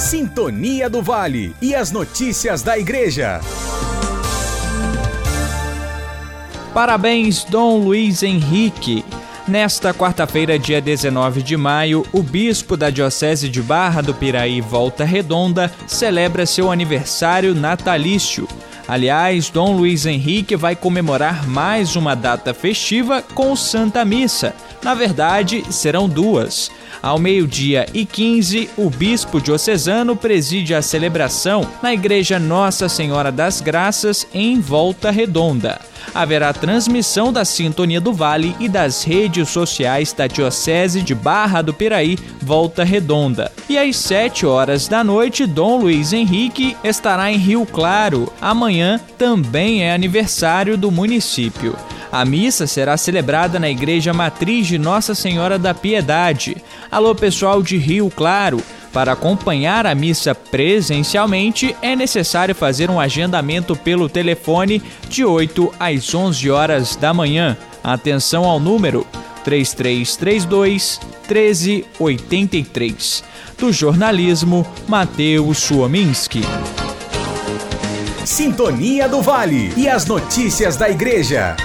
Sintonia do Vale e as notícias da Igreja. Parabéns, Dom Luiz Henrique. Nesta quarta-feira, dia 19 de maio, o bispo da Diocese de Barra do Piraí, Volta Redonda, celebra seu aniversário natalício. Aliás, Dom Luiz Henrique vai comemorar mais uma data festiva com Santa Missa. Na verdade, serão duas. Ao meio-dia e 15, o bispo diocesano preside a celebração na Igreja Nossa Senhora das Graças, em Volta Redonda. Haverá transmissão da Sintonia do Vale e das redes sociais da Diocese de Barra do Piraí, Volta Redonda. E às 7 horas da noite, Dom Luiz Henrique estará em Rio Claro. Amanhã também é aniversário do município. A missa será celebrada na Igreja Matriz de Nossa Senhora da Piedade. Alô, pessoal de Rio Claro! Para acompanhar a missa presencialmente, é necessário fazer um agendamento pelo telefone de 8 às 11 horas da manhã. Atenção ao número 3332 1383. Do jornalismo, Matheus Suominski. Sintonia do Vale e as notícias da Igreja.